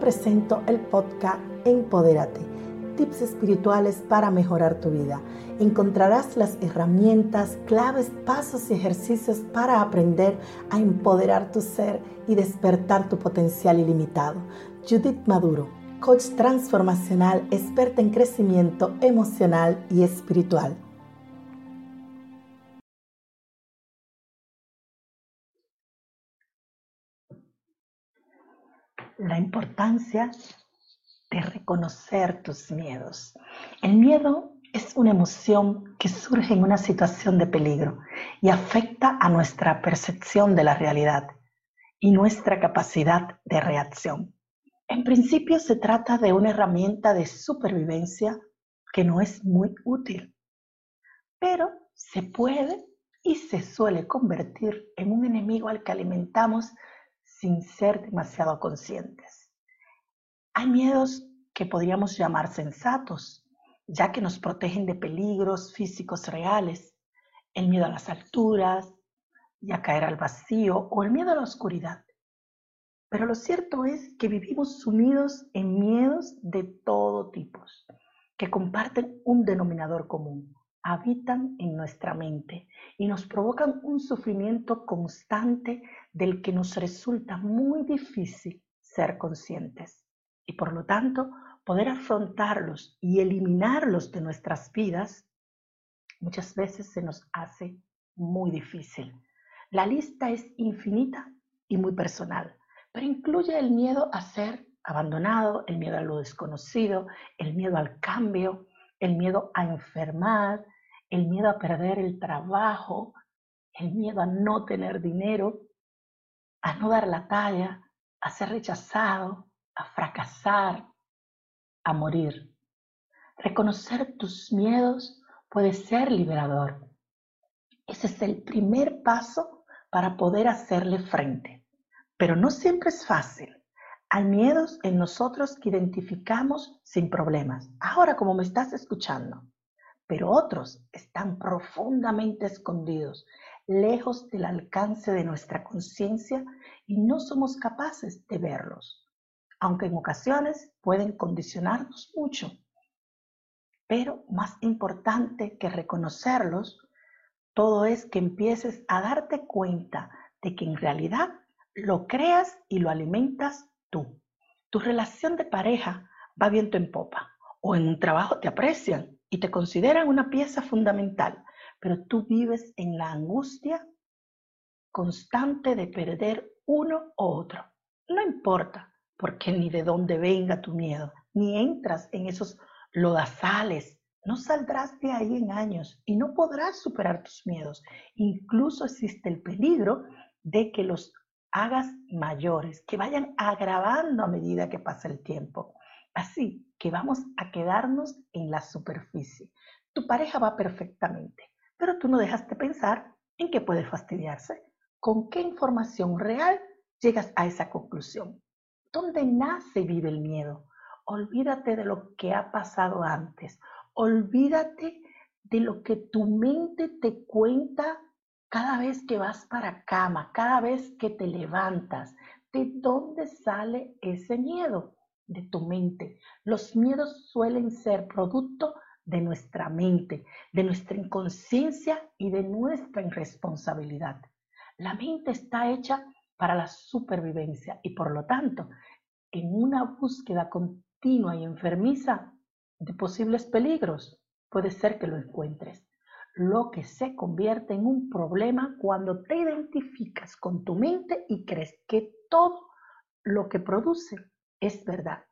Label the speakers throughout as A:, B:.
A: presento el podcast Empodérate, tips espirituales para mejorar tu vida. Encontrarás las herramientas, claves, pasos y ejercicios para aprender a empoderar tu ser y despertar tu potencial ilimitado. Judith Maduro, coach transformacional, experta en crecimiento emocional y espiritual. La importancia de reconocer tus miedos. El miedo es una emoción que surge en una situación de peligro y afecta a nuestra percepción de la realidad y nuestra capacidad de reacción. En principio se trata de una herramienta de supervivencia que no es muy útil, pero se puede y se suele convertir en un enemigo al que alimentamos sin ser demasiado conscientes. Hay miedos que podríamos llamar sensatos, ya que nos protegen de peligros físicos reales, el miedo a las alturas y a caer al vacío o el miedo a la oscuridad. Pero lo cierto es que vivimos sumidos en miedos de todo tipo, que comparten un denominador común, habitan en nuestra mente y nos provocan un sufrimiento constante del que nos resulta muy difícil ser conscientes. Y por lo tanto, poder afrontarlos y eliminarlos de nuestras vidas muchas veces se nos hace muy difícil. La lista es infinita y muy personal, pero incluye el miedo a ser abandonado, el miedo a lo desconocido, el miedo al cambio, el miedo a enfermar, el miedo a perder el trabajo, el miedo a no tener dinero, a no dar la talla, a ser rechazado, a fracasar, a morir. Reconocer tus miedos puede ser liberador. Ese es el primer paso para poder hacerle frente. Pero no siempre es fácil. Hay miedos en nosotros que identificamos sin problemas. Ahora, como me estás escuchando, pero otros están profundamente escondidos, lejos del alcance de nuestra conciencia y no somos capaces de verlos, aunque en ocasiones pueden condicionarnos mucho. Pero más importante que reconocerlos, todo es que empieces a darte cuenta de que en realidad lo creas y lo alimentas tú. Tu relación de pareja va viento en popa o en un trabajo te aprecian y te consideran una pieza fundamental, pero tú vives en la angustia constante de perder uno u otro. No importa por qué ni de dónde venga tu miedo, ni entras en esos lodazales, no saldrás de ahí en años y no podrás superar tus miedos. Incluso existe el peligro de que los hagas mayores, que vayan agravando a medida que pasa el tiempo. Así que vamos a quedarnos en la superficie. Tu pareja va perfectamente, pero tú no dejas de pensar en qué puede fastidiarse. ¿Con qué información real llegas a esa conclusión? ¿Dónde nace vive el miedo? Olvídate de lo que ha pasado antes. Olvídate de lo que tu mente te cuenta cada vez que vas para cama, cada vez que te levantas. ¿De dónde sale ese miedo? de tu mente. Los miedos suelen ser producto de nuestra mente, de nuestra inconsciencia y de nuestra irresponsabilidad. La mente está hecha para la supervivencia y por lo tanto, en una búsqueda continua y enfermiza de posibles peligros, puede ser que lo encuentres. Lo que se convierte en un problema cuando te identificas con tu mente y crees que todo lo que produce es verdad.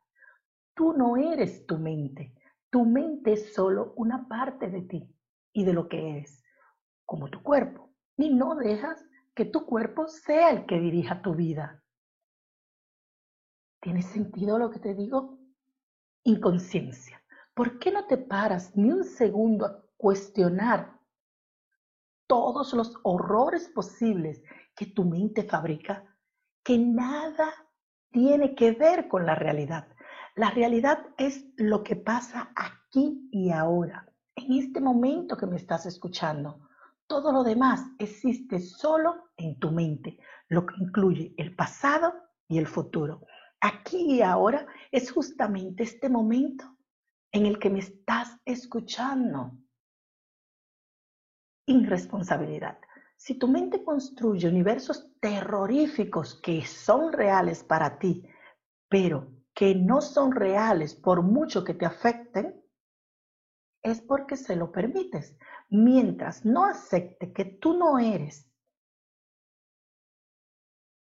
A: Tú no eres tu mente. Tu mente es solo una parte de ti y de lo que eres, como tu cuerpo. Y no dejas que tu cuerpo sea el que dirija tu vida. ¿Tiene sentido lo que te digo? Inconsciencia. ¿Por qué no te paras ni un segundo cuestionar todos los horrores posibles que tu mente fabrica, que nada tiene que ver con la realidad. La realidad es lo que pasa aquí y ahora, en este momento que me estás escuchando. Todo lo demás existe solo en tu mente, lo que incluye el pasado y el futuro. aquí y ahora es justamente este momento en el que me estás escuchando. Irresponsabilidad. Si tu mente construye universos terroríficos que son reales para ti, pero que no son reales por mucho que te afecten, es porque se lo permites. Mientras no acepte que tú no eres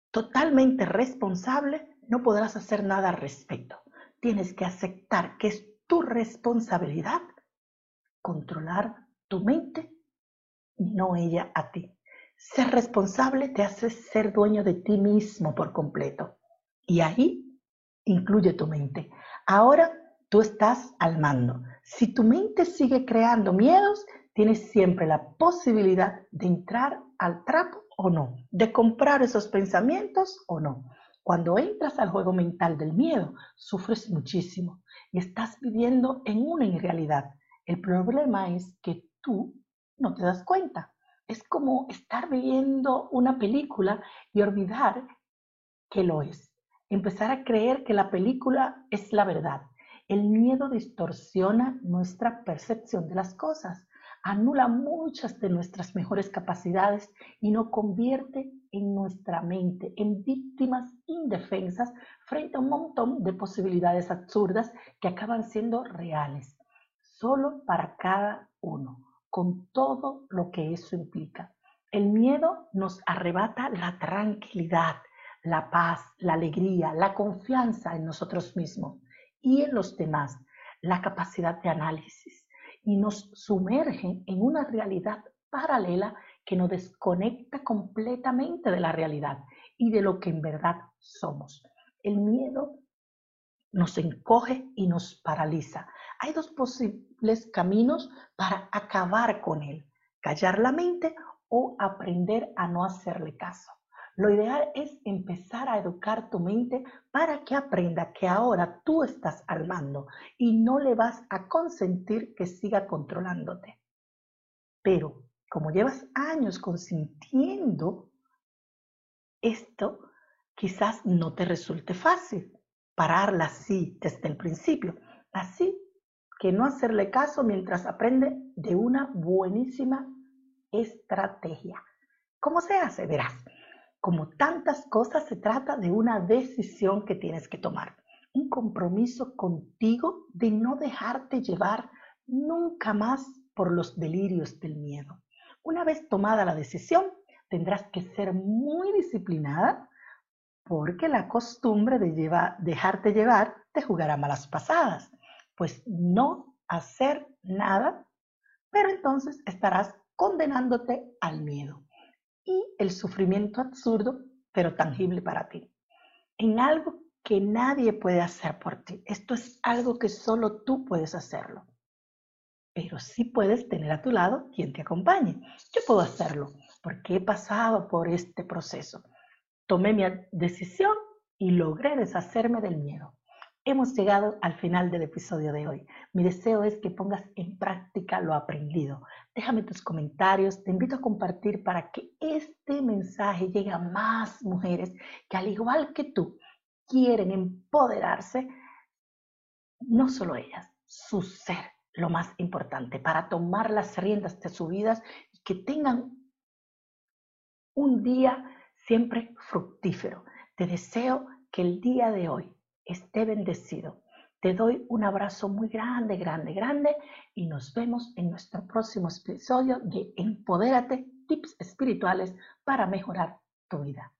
A: totalmente responsable, no podrás hacer nada al respecto. Tienes que aceptar que es tu responsabilidad controlar tu mente y no ella a ti. Ser responsable te hace ser dueño de ti mismo por completo. Y ahí incluye tu mente. Ahora tú estás al mando. Si tu mente sigue creando miedos, tienes siempre la posibilidad de entrar al trapo o no, de comprar esos pensamientos o no. Cuando entras al juego mental del miedo, sufres muchísimo y estás viviendo en una irrealidad. El problema es que tú no te das cuenta. Es como estar viviendo una película y olvidar que lo es. Empezar a creer que la película es la verdad. El miedo distorsiona nuestra percepción de las cosas, anula muchas de nuestras mejores capacidades y nos convierte en nuestra mente en víctimas indefensas frente a un montón de posibilidades absurdas que acaban siendo reales, solo para cada uno con todo lo que eso implica. El miedo nos arrebata la tranquilidad, la paz, la alegría, la confianza en nosotros mismos y en los demás, la capacidad de análisis y nos sumerge en una realidad paralela que nos desconecta completamente de la realidad y de lo que en verdad somos. El miedo nos encoge y nos paraliza. Hay dos posibles caminos para acabar con él, callar la mente o aprender a no hacerle caso. Lo ideal es empezar a educar tu mente para que aprenda que ahora tú estás al mando y no le vas a consentir que siga controlándote. Pero como llevas años consintiendo esto, quizás no te resulte fácil pararla así desde el principio. Así que no hacerle caso mientras aprende de una buenísima estrategia. ¿Cómo se hace? Verás, como tantas cosas se trata de una decisión que tienes que tomar. Un compromiso contigo de no dejarte llevar nunca más por los delirios del miedo. Una vez tomada la decisión, tendrás que ser muy disciplinada porque la costumbre de dejarte llevar te jugará malas pasadas, pues no hacer nada, pero entonces estarás condenándote al miedo y el sufrimiento absurdo, pero tangible para ti, en algo que nadie puede hacer por ti. Esto es algo que solo tú puedes hacerlo. Pero sí puedes tener a tu lado quien te acompañe. Yo puedo hacerlo porque he pasado por este proceso Tomé mi decisión y logré deshacerme del miedo. Hemos llegado al final del episodio de hoy. Mi deseo es que pongas en práctica lo aprendido. Déjame tus comentarios, te invito a compartir para que este mensaje llegue a más mujeres que al igual que tú quieren empoderarse, no solo ellas, su ser, lo más importante, para tomar las riendas de su vida y que tengan un día siempre fructífero. Te deseo que el día de hoy esté bendecido. Te doy un abrazo muy grande, grande, grande y nos vemos en nuestro próximo episodio de Empodérate, tips espirituales para mejorar tu vida.